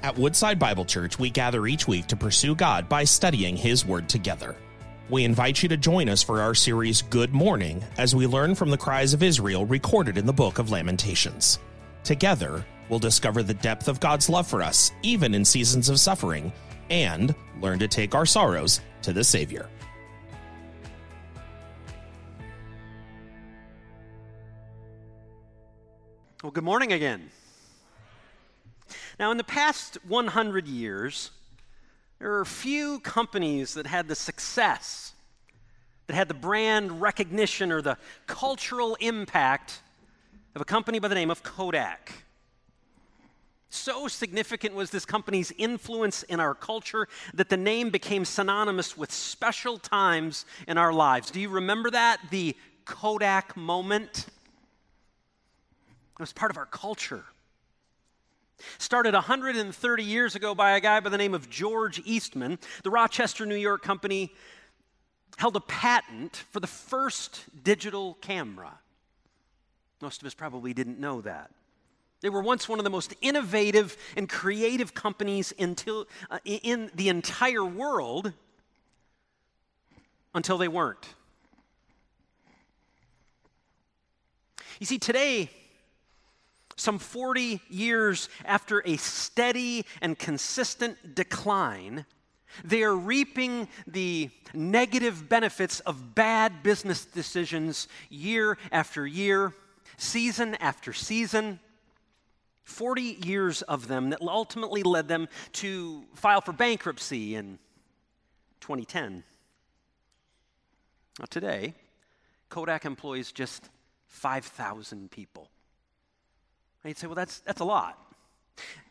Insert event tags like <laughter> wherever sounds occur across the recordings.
At Woodside Bible Church, we gather each week to pursue God by studying His Word together. We invite you to join us for our series Good Morning as we learn from the cries of Israel recorded in the book of Lamentations. Together, we'll discover the depth of God's love for us, even in seasons of suffering, and learn to take our sorrows to the Savior. Well, good morning again. Now, in the past 100 years, there are few companies that had the success, that had the brand recognition or the cultural impact of a company by the name of Kodak. So significant was this company's influence in our culture that the name became synonymous with special times in our lives. Do you remember that? The Kodak moment? It was part of our culture. Started 130 years ago by a guy by the name of George Eastman. The Rochester, New York company held a patent for the first digital camera. Most of us probably didn't know that. They were once one of the most innovative and creative companies until, uh, in the entire world until they weren't. You see, today, some 40 years after a steady and consistent decline, they are reaping the negative benefits of bad business decisions year after year, season after season. 40 years of them that ultimately led them to file for bankruptcy in 2010. Now, today, Kodak employs just 5,000 people. And you'd say, well, that's, that's a lot.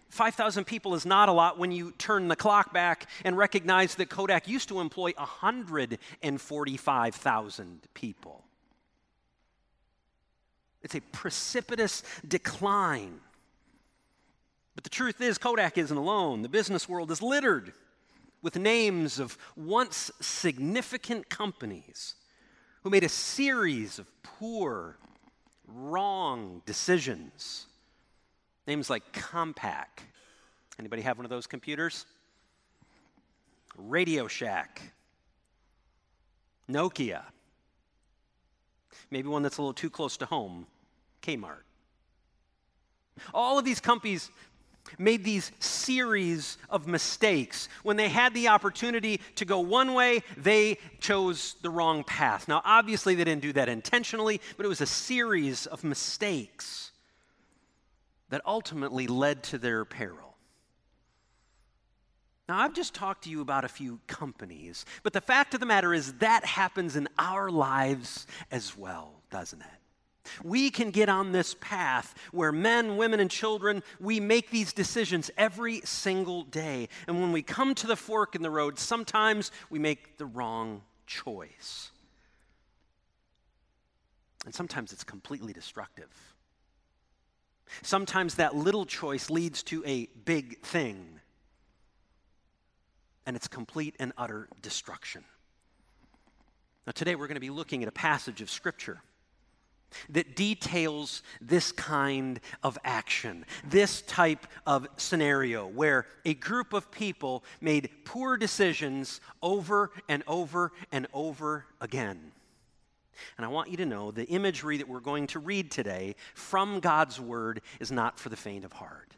5,000 people is not a lot when you turn the clock back and recognize that Kodak used to employ 145,000 people. It's a precipitous decline. But the truth is, Kodak isn't alone. The business world is littered with names of once significant companies who made a series of poor, wrong decisions Names like Compaq. Anybody have one of those computers? Radio Shack. Nokia. Maybe one that's a little too close to home. Kmart. All of these companies made these series of mistakes. When they had the opportunity to go one way, they chose the wrong path. Now, obviously, they didn't do that intentionally, but it was a series of mistakes that ultimately led to their peril. Now, I've just talked to you about a few companies, but the fact of the matter is that happens in our lives as well, doesn't it? We can get on this path where men, women, and children, we make these decisions every single day. And when we come to the fork in the road, sometimes we make the wrong choice. And sometimes it's completely destructive. Sometimes that little choice leads to a big thing, and it's complete and utter destruction. Now, today we're going to be looking at a passage of Scripture that details this kind of action, this type of scenario where a group of people made poor decisions over and over and over again. And I want you to know the imagery that we're going to read today from God's Word is not for the faint of heart.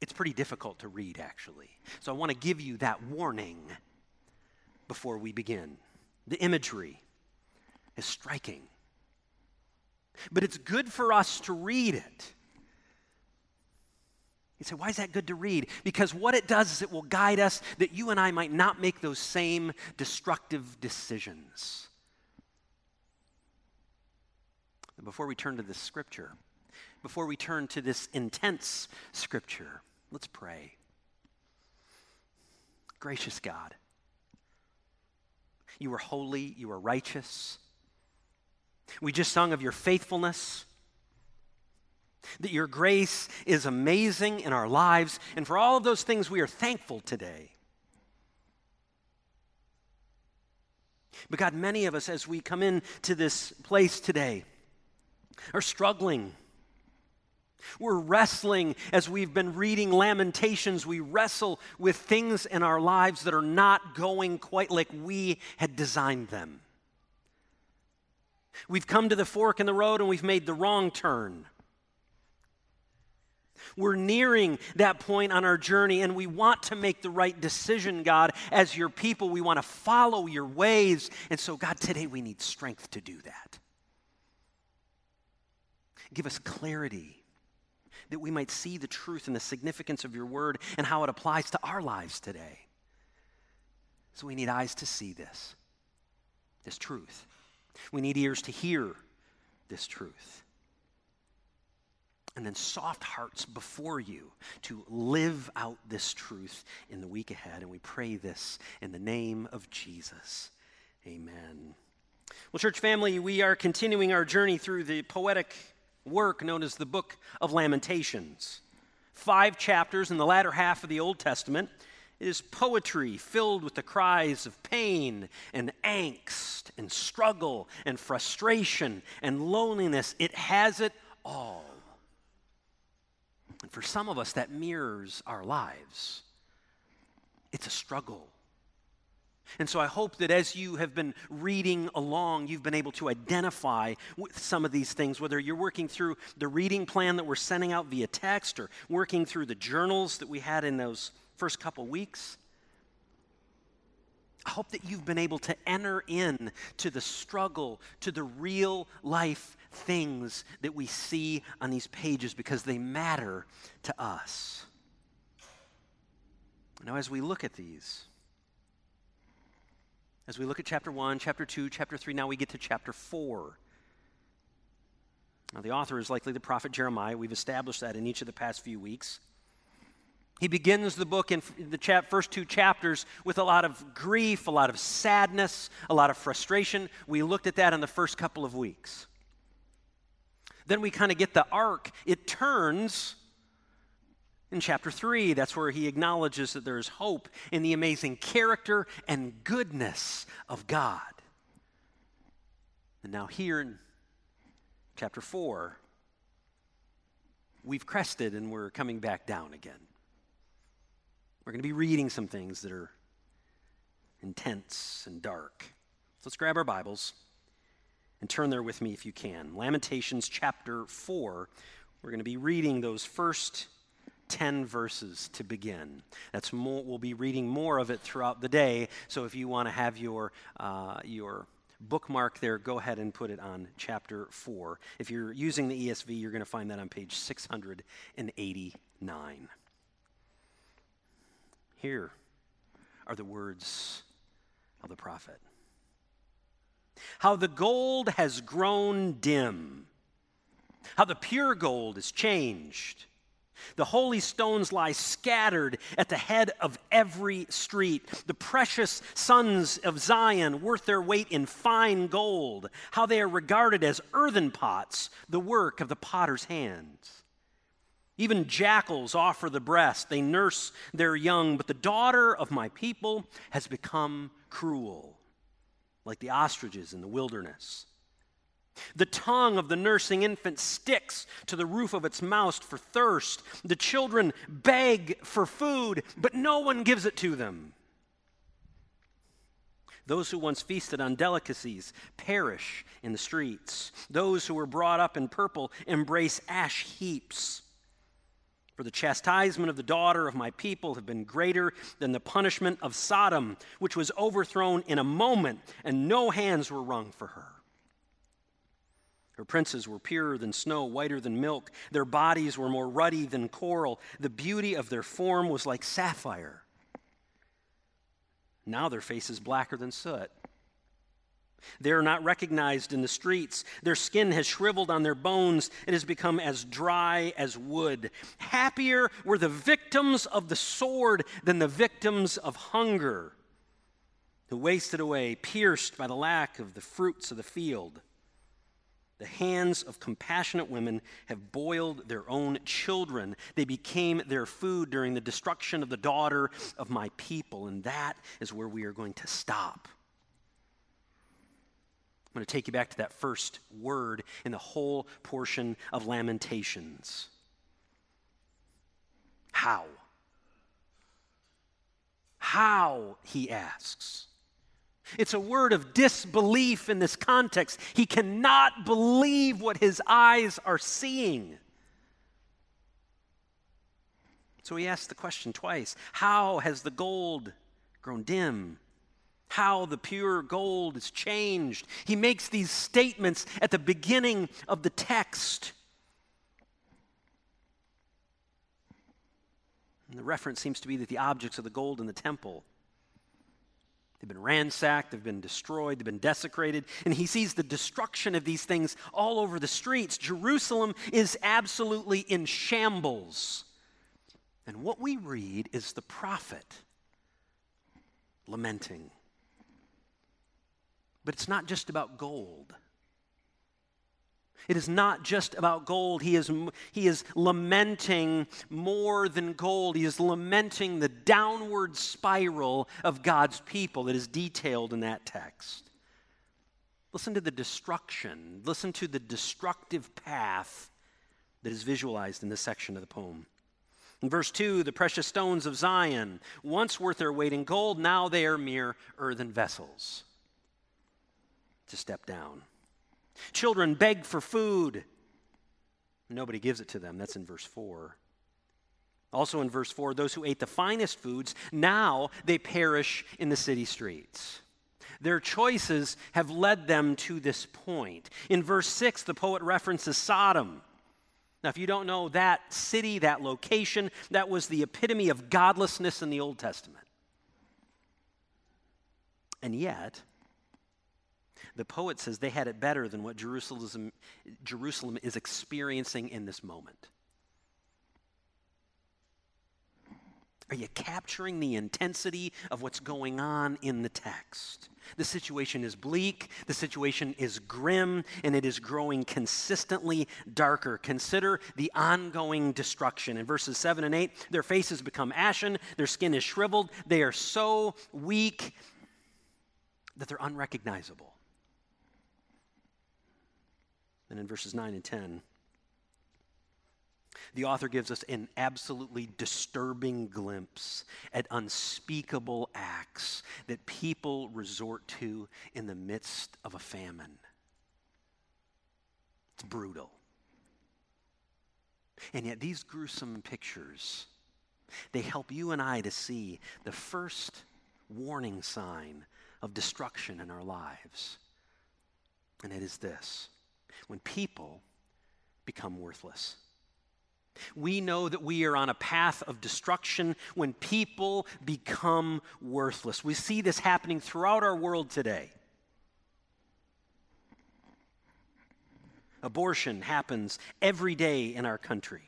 It's pretty difficult to read, actually. So I want to give you that warning before we begin. The imagery is striking, but it's good for us to read it. You say, why is that good to read? Because what it does is it will guide us that you and I might not make those same destructive decisions. And before we turn to this scripture, before we turn to this intense scripture, let's pray. Gracious God, you are holy, you are righteous. We just sung of your faithfulness, that your grace is amazing in our lives, and for all of those things we are thankful today. But God, many of us, as we come into this place today, are struggling We're wrestling as we've been reading Lamentations. We wrestle with things in our lives that are not going quite like we had designed them. We've come to the fork in the road and we've made the wrong turn. We're nearing that point on our journey, and we want to make the right decision, God. As your people, we want to follow your ways. And so, God, today we need strength to do that. Give us clarity that we might see the truth and the significance of your word and how it applies to our lives today. So we need eyes to see this, this truth. We need ears to hear this truth. And then soft hearts before you to live out this truth in the week ahead. And we pray this in the name of Jesus. Amen. Well, church family, we are continuing our journey through the poetic work known as the Book of Lamentations. Five chapters in the latter half of the Old Testament is poetry filled with the cries of pain and angst and struggle and frustration and loneliness. It has it all. And for some of us, that mirrors our lives. It's a struggle. And so I hope that as you have been reading along, you've been able to identify with some of these things, whether you're working through the reading plan that we're sending out via text or working through the journals that we had in those first couple weeks. I hope that you've been able to enter in to the struggle, to the real life things that we see on these pages because they matter to us. Now, as we look at these, as we look at chapter 1, chapter 2, chapter 3, now we get to chapter 4. Now, the author is likely the prophet Jeremiah. We've established that in each of the past few weeks. He begins the book in the chap, first two chapters with a lot of grief, a lot of sadness, a lot of frustration. We looked at that in the first couple of weeks. Then we kind of get the arc. It turns in chapter 3. That's where he acknowledges that there is hope in the amazing character and goodness of God. And now, here in chapter 4, we've crested and we're coming back down again. We're going to be reading some things that are intense and dark. So let's grab our Bibles and turn there with me if you can. Lamentations chapter 4. We're going to be reading those first 10 verses to begin. That's more, we'll be reading more of it throughout the day. So if you want to have your, uh, your bookmark there, go ahead and put it on chapter 4. If you're using the ESV, you're going to find that on page 689. Here are the words of the prophet. How the gold has grown dim, how the pure gold is changed. The holy stones lie scattered at the head of every street. The precious sons of Zion, worth their weight in fine gold, how they are regarded as earthen pots, the work of the potter's hands. Even jackals offer the breast, they nurse their young, but the daughter of my people has become cruel, like the ostriches in the wilderness. The tongue of the nursing infant sticks to the roof of its mouth for thirst. The children beg for food, but no one gives it to them. Those who once feasted on delicacies perish in the streets. Those who were brought up in purple embrace ash heaps. For the chastisement of the daughter of my people have been greater than the punishment of Sodom, which was overthrown in a moment, and no hands were wrung for her. Her princes were purer than snow, whiter than milk. Their bodies were more ruddy than coral. The beauty of their form was like sapphire. Now their face is blacker than soot. They are not recognized in the streets. Their skin has shriveled on their bones. It has become as dry as wood. Happier were the victims of the sword than the victims of hunger, who wasted away, pierced by the lack of the fruits of the field. The hands of compassionate women have boiled their own children. They became their food during the destruction of the daughter of my people. And that is where we are going to stop. I'm going to take you back to that first word in the whole portion of Lamentations. How? How, he asks. It's a word of disbelief in this context. He cannot believe what his eyes are seeing. So he asks the question twice How has the gold grown dim? How the pure gold is changed. He makes these statements at the beginning of the text. And the reference seems to be that the objects of the gold in the temple They've been ransacked, they've been destroyed, they've been desecrated, and he sees the destruction of these things all over the streets. Jerusalem is absolutely in shambles. And what we read is the prophet lamenting. But it's not just about gold. It is not just about gold. He is, he is lamenting more than gold. He is lamenting the downward spiral of God's people that is detailed in that text. Listen to the destruction. Listen to the destructive path that is visualized in this section of the poem. In verse 2, the precious stones of Zion, once worth their weight in gold, now they are mere earthen vessels. To step down. Children beg for food. Nobody gives it to them. That's in verse 4. Also in verse 4, those who ate the finest foods, now they perish in the city streets. Their choices have led them to this point. In verse 6, the poet references Sodom. Now, if you don't know that city, that location, that was the epitome of godlessness in the Old Testament. And yet, the poet says they had it better than what Jerusalem, Jerusalem is experiencing in this moment. Are you capturing the intensity of what's going on in the text? The situation is bleak, the situation is grim, and it is growing consistently darker. Consider the ongoing destruction. In verses 7 and 8, their faces become ashen, their skin is shriveled, they are so weak that they're unrecognizable. And in verses 9 and 10, the author gives us an absolutely disturbing glimpse at unspeakable acts that people resort to in the midst of a famine. It's brutal. And yet, these gruesome pictures, they help you and I to see the first warning sign of destruction in our lives. And it is this when people become worthless. We know that we are on a path of destruction when people become worthless. We see this happening throughout our world today. Abortion happens every day in our country.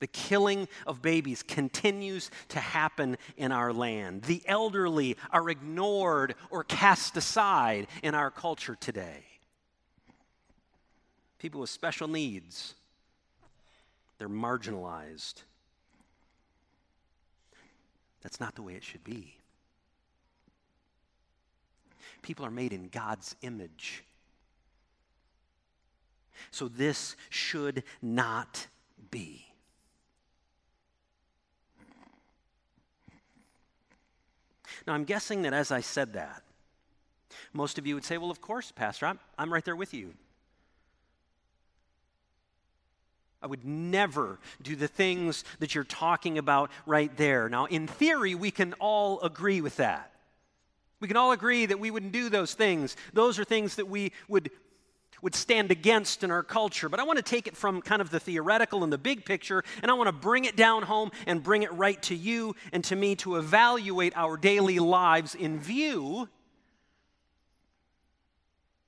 The killing of babies continues to happen in our land. The elderly are ignored or cast aside in our culture today people with special needs, they're marginalized. That's not the way it should be. People are made in God's image. So this should not be. Now, I'm guessing that as I said that, most of you would say, Well, of course, Pastor, I'm, I'm right there with you. I would never do the things that you're talking about right there. Now, in theory, we can all agree with that. We can all agree that we wouldn't do those things. Those are things that we would, would stand against in our culture. But I want to take it from kind of the theoretical and the big picture, and I want to bring it down home and bring it right to you and to me to evaluate our daily lives in view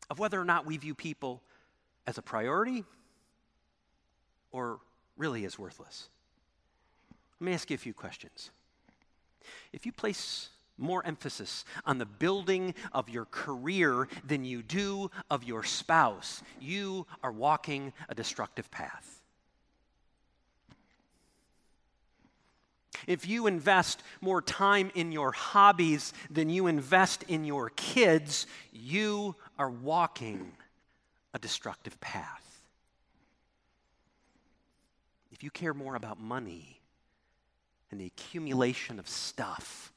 of whether or not we view people as a priority or really is worthless? Let me ask you a few questions. If you place more emphasis on the building of your career than you do of your spouse, you are walking a destructive path. If you invest more time in your hobbies than you invest in your kids, you are walking a destructive path if you care more about money and the accumulation of stuff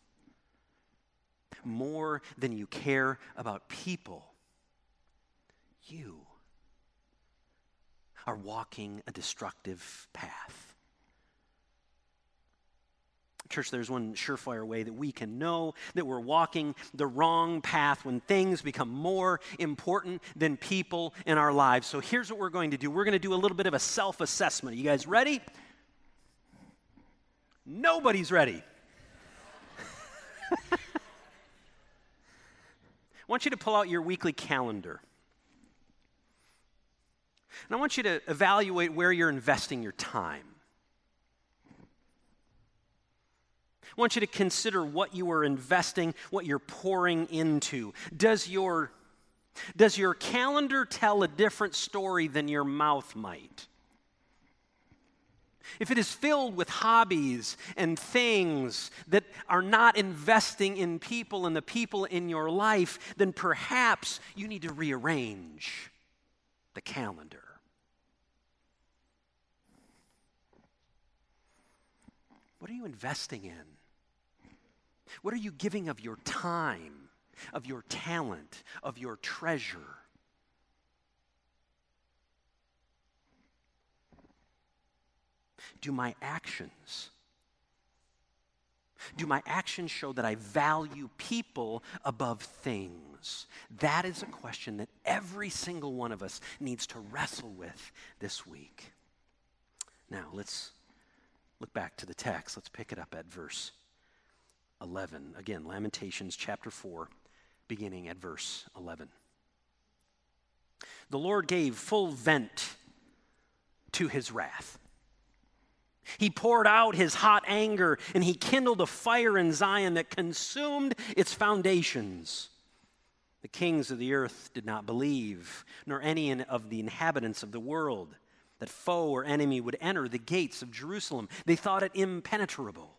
more than you care about people, you are walking a destructive path. Church, there's one surefire way that we can know that we're walking the wrong path when things become more important than people in our lives. So here's what we're going to do we're going to do a little bit of a self assessment. You guys ready? Nobody's ready. <laughs> I want you to pull out your weekly calendar. And I want you to evaluate where you're investing your time. I want you to consider what you are investing, what you're pouring into. Does your, does your calendar tell a different story than your mouth might? If it is filled with hobbies and things that are not investing in people and the people in your life, then perhaps you need to rearrange the calendar. What are you investing in? What are you giving of your time, of your talent, of your treasure? Do my actions do my actions show that I value people above things? That is a question that every single one of us needs to wrestle with this week. Now, let's look back to the text. Let's pick it up at verse 11. Again, Lamentations chapter 4, beginning at verse 11. The Lord gave full vent to his wrath. He poured out his hot anger and he kindled a fire in Zion that consumed its foundations. The kings of the earth did not believe, nor any of the inhabitants of the world, that foe or enemy would enter the gates of Jerusalem. They thought it impenetrable.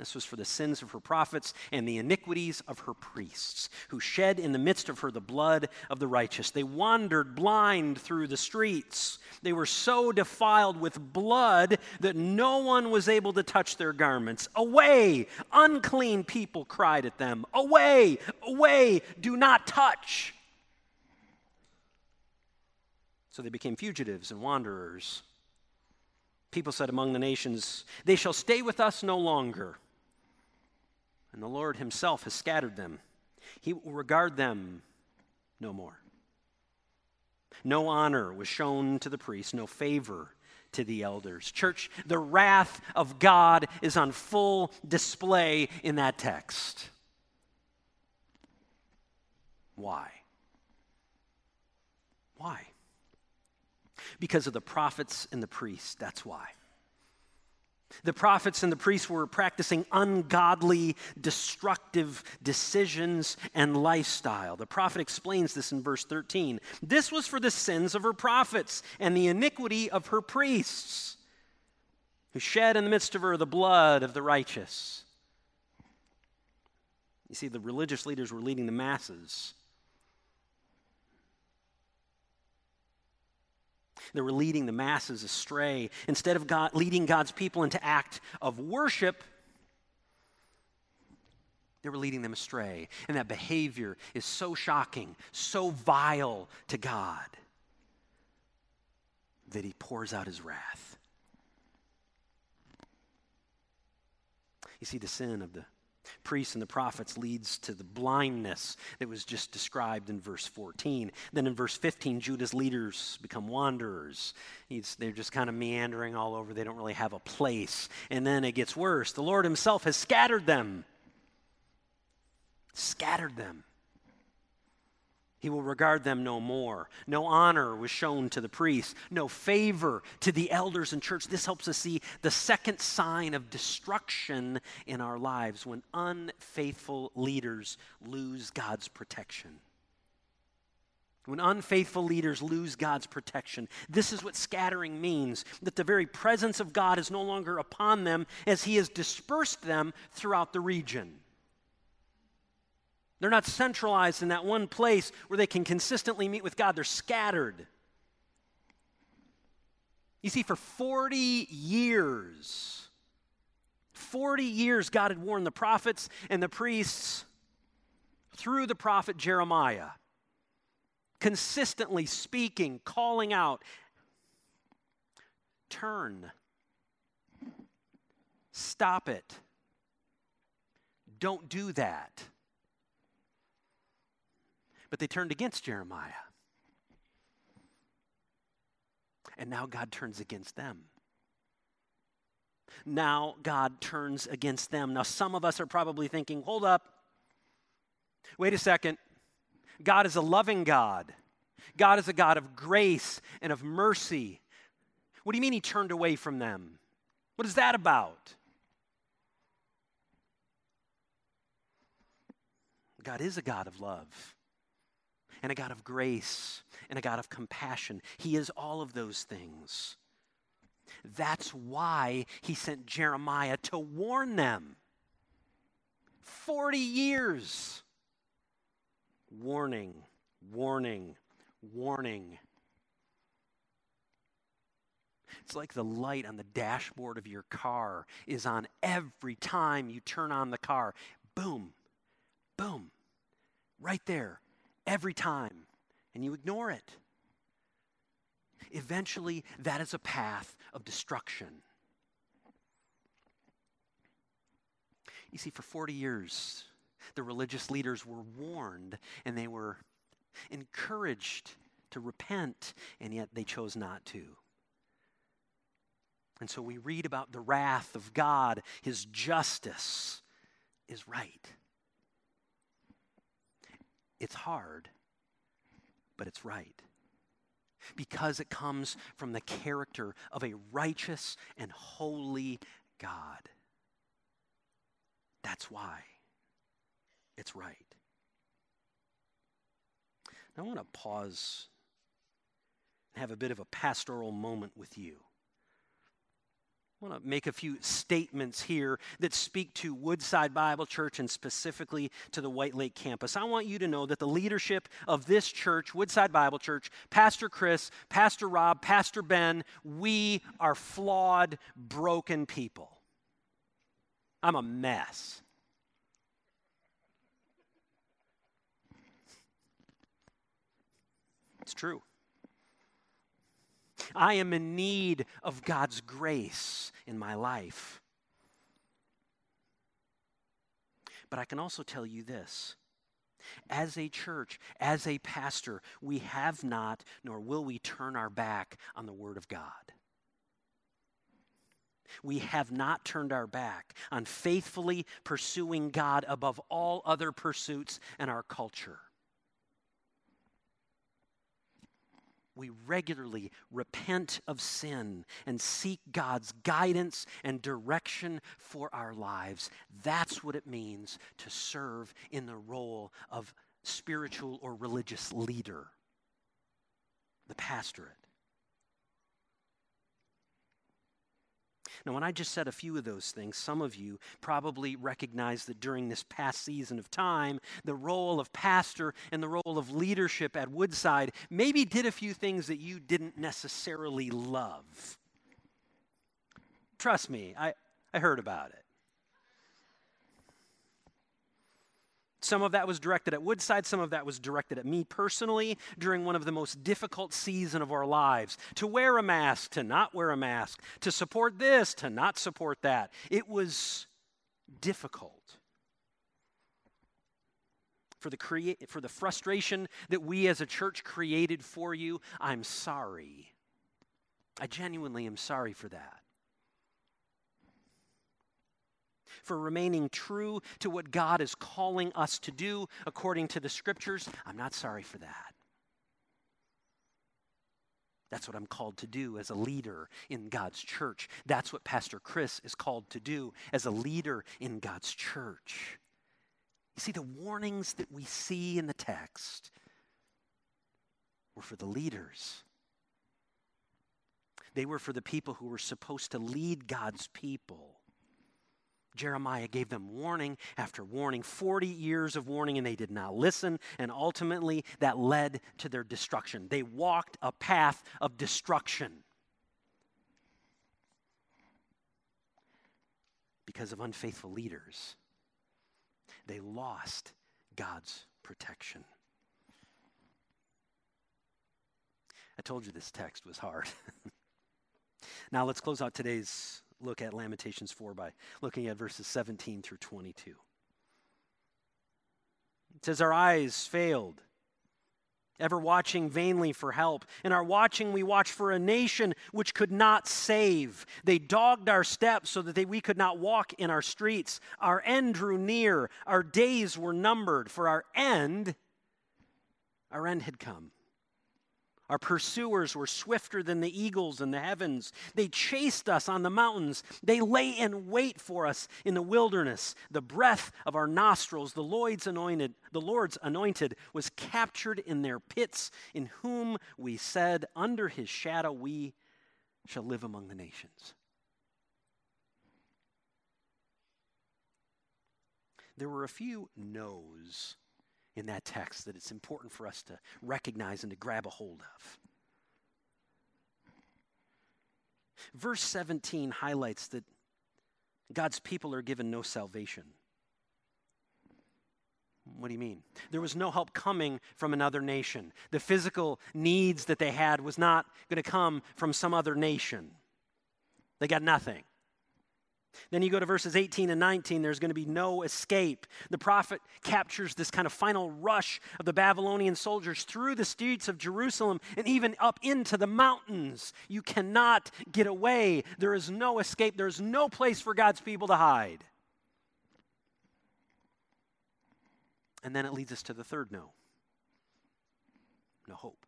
This was for the sins of her prophets and the iniquities of her priests, who shed in the midst of her the blood of the righteous. They wandered blind through the streets. They were so defiled with blood that no one was able to touch their garments. Away! Unclean people cried at them. Away! Away! Do not touch! So they became fugitives and wanderers. People said among the nations, They shall stay with us no longer and the Lord himself has scattered them. He will regard them no more. No honor was shown to the priests, no favor to the elders. Church, the wrath of God is on full display in that text. Why? Why? Because of the prophets and the priests. That's why. The prophets and the priests were practicing ungodly, destructive decisions and lifestyle. The prophet explains this in verse 13. This was for the sins of her prophets and the iniquity of her priests, who shed in the midst of her the blood of the righteous. You see, the religious leaders were leading the masses They were leading the masses astray. Instead of God, leading God's people into act of worship, they were leading them astray. And that behavior is so shocking, so vile to God, that he pours out his wrath. You see, the sin of the priests and the prophets leads to the blindness that was just described in verse 14. Then in verse 15, Judah's leaders become wanderers. He's, they're just kind of meandering all over. They don't really have a place. And then it gets worse. The Lord Himself has scattered them. Scattered them. He will regard them no more. No honor was shown to the priests, no favor to the elders in church. This helps us see the second sign of destruction in our lives when unfaithful leaders lose God's protection. When unfaithful leaders lose God's protection, this is what scattering means that the very presence of God is no longer upon them as He has dispersed them throughout the region. They're not centralized in that one place where they can consistently meet with God, they're scattered. You see, for 40 years, 40 years, God had warned the prophets and the priests through the prophet Jeremiah, consistently speaking, calling out, turn, stop it, don't do that. But they turned against Jeremiah. And now God turns against them. Now God turns against them. Now, some of us are probably thinking, hold up. Wait a second. God is a loving God. God is a God of grace and of mercy. What do you mean he turned away from them? What is that about? God is a God of love and a God of grace and a God of compassion. He is all of those things. That's why he sent Jeremiah to warn them. 40 years. Warning, warning, warning. It's like the light on the dashboard of your car is on every time you turn on the car. Boom, boom, right there, every time. And you ignore it. Eventually, that is a path of destruction. You see, for 40 years, the religious leaders were warned and they were encouraged to repent, and yet they chose not to. And so we read about the wrath of God, his justice is right. It's hard, but it's right because it comes from the character of a righteous and holy God. That's why it's right. Now, I want to pause and have a bit of a pastoral moment with you. I want to make a few statements here that speak to Woodside Bible Church and specifically to the White Lake campus. I want you to know that the leadership of this church, Woodside Bible Church, Pastor Chris, Pastor Rob, Pastor Ben, we are flawed, broken people. I'm a mess. It's true. I am in need of God's grace in my life. But I can also tell you this. As a church, as a pastor, we have not, nor will we turn our back on the Word of God. We have not turned our back on faithfully pursuing God above all other pursuits in our culture. We regularly repent of sin and seek God's guidance and direction for our lives. That's what it means to serve in the role of spiritual or religious leader, the pastorate. Now, when I just said a few of those things, some of you probably recognize that during this past season of time, the role of pastor and the role of leadership at Woodside maybe did a few things that you didn't necessarily love. Trust me, I, I heard about it. Some of that was directed at Woodside, some of that was directed at me personally during one of the most difficult seasons of our lives. To wear a mask, to not wear a mask, to support this, to not support that. It was difficult. For the, crea- for the frustration that we as a church created for you, I'm sorry. I genuinely am sorry for that for remaining true to what God is calling us to do according to the scriptures, I'm not sorry for that. That's what I'm called to do as a leader in God's church. That's what Pastor Chris is called to do as a leader in God's church. You see, the warnings that we see in the text were for the leaders. They were for the people who were supposed to lead God's people. Jeremiah gave them warning after warning, 40 years of warning, and they did not listen. And ultimately, that led to their destruction. They walked a path of destruction. because of unfaithful leaders. They lost God's protection. I told you this text was hard. <laughs> now let's close out today's look at Lamentations 4 by looking at verses 17 through 22. It says, Our eyes failed, ever watching vainly for help. In our watching, we watched for a nation which could not save. They dogged our steps so that they, we could not walk in our streets. Our end drew near. Our days were numbered. For our end, our end had come. Our pursuers were swifter than the eagles in the heavens. They chased us on the mountains. They lay in wait for us in the wilderness. The breath of our nostrils, the Lord's anointed, the Lord's anointed was captured in their pits, in whom we said, under his shadow we shall live among the nations. There were a few no's in that text that it's important for us to recognize and to grab a hold of. Verse 17 highlights that God's people are given no salvation. What do you mean? There was no help coming from another nation. The physical needs that they had was not going to come from some other nation. They got nothing. Then you go to verses 18 and 19, there's going to be no escape. The prophet captures this kind of final rush of the Babylonian soldiers through the streets of Jerusalem and even up into the mountains. You cannot get away. There is no escape. There's no place for God's people to hide. And then it leads us to the third no no hope.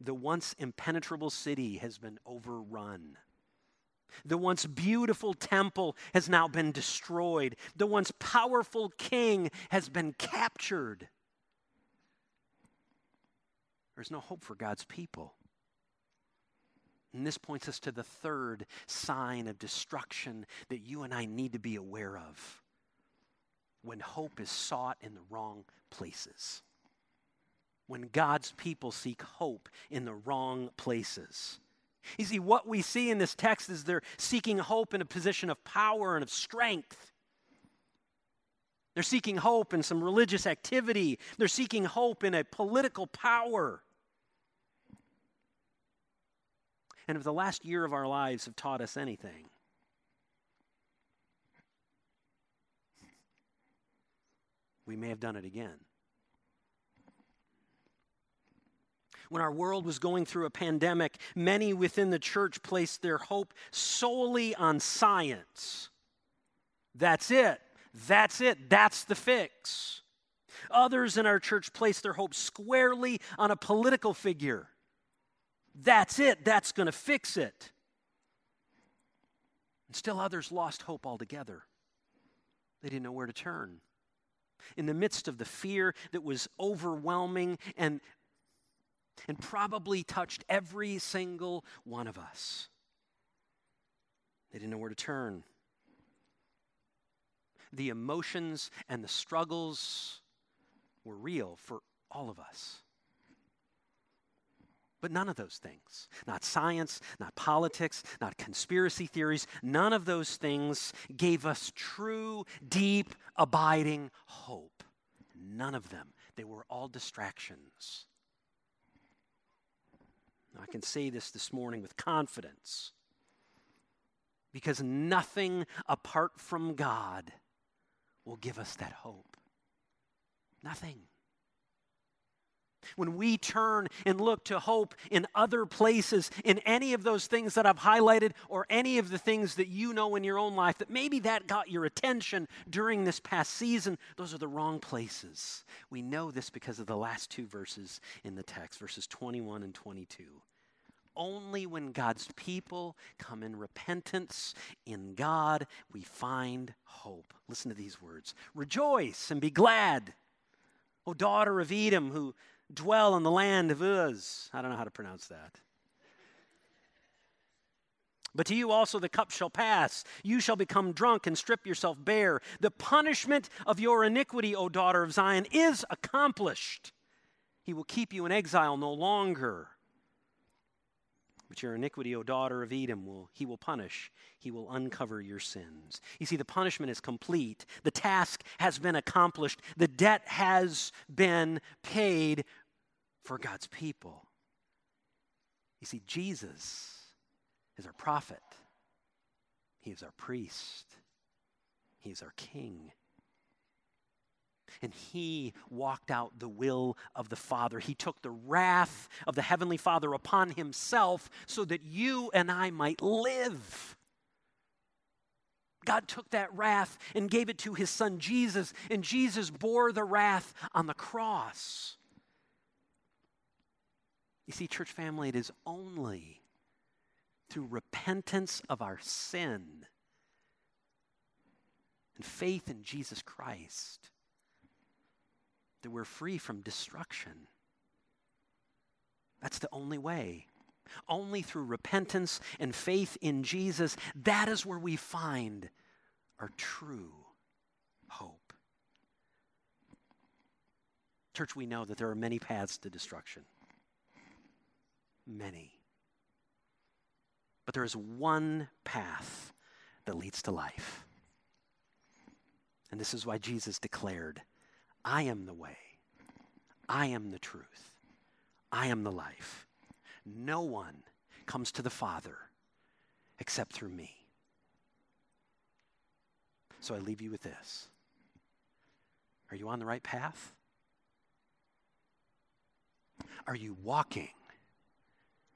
The once impenetrable city has been overrun. The once beautiful temple has now been destroyed. The once powerful king has been captured. There's no hope for God's people. And this points us to the third sign of destruction that you and I need to be aware of when hope is sought in the wrong places. When God's people seek hope in the wrong places. You see, what we see in this text is they're seeking hope in a position of power and of strength. They're seeking hope in some religious activity. They're seeking hope in a political power. And if the last year of our lives have taught us anything, we may have done it again. When our world was going through a pandemic, many within the church placed their hope solely on science. That's it. That's it. That's the fix. Others in our church placed their hope squarely on a political figure. That's it. That's going to fix it. And still others lost hope altogether. They didn't know where to turn. In the midst of the fear that was overwhelming and and probably touched every single one of us. They didn't know where to turn. The emotions and the struggles were real for all of us. But none of those things, not science, not politics, not conspiracy theories, none of those things gave us true, deep, abiding hope. None of them. They were all distractions. I can say this this morning with confidence because nothing apart from God will give us that hope. Nothing. When we turn and look to hope in other places, in any of those things that I've highlighted, or any of the things that you know in your own life, that maybe that got your attention during this past season, those are the wrong places. We know this because of the last two verses in the text, verses 21 and 22. Only when God's people come in repentance in God, we find hope. Listen to these words Rejoice and be glad, O daughter of Edom, who dwell in the land of Uz. I don't know how to pronounce that. But to you also the cup shall pass. You shall become drunk and strip yourself bare. The punishment of your iniquity, O daughter of Zion, is accomplished. He will keep you in exile no longer. But your iniquity, O daughter of Edom, will he will punish. He will uncover your sins. You see, the punishment is complete. The task has been accomplished. The debt has been paid for God's people. You see, Jesus is our prophet. He is our priest. He is our king and he walked out the will of the Father. He took the wrath of the Heavenly Father upon himself so that you and I might live. God took that wrath and gave it to his son Jesus, and Jesus bore the wrath on the cross. You see, church family, it is only through repentance of our sin and faith in Jesus Christ that we're free from destruction. That's the only way. Only through repentance and faith in Jesus, that is where we find our true hope. Church, we know that there are many paths to destruction. Many. But there is one path that leads to life. And this is why Jesus declared I am the way. I am the truth. I am the life. No one comes to the Father except through me. So I leave you with this. Are you on the right path? Are you walking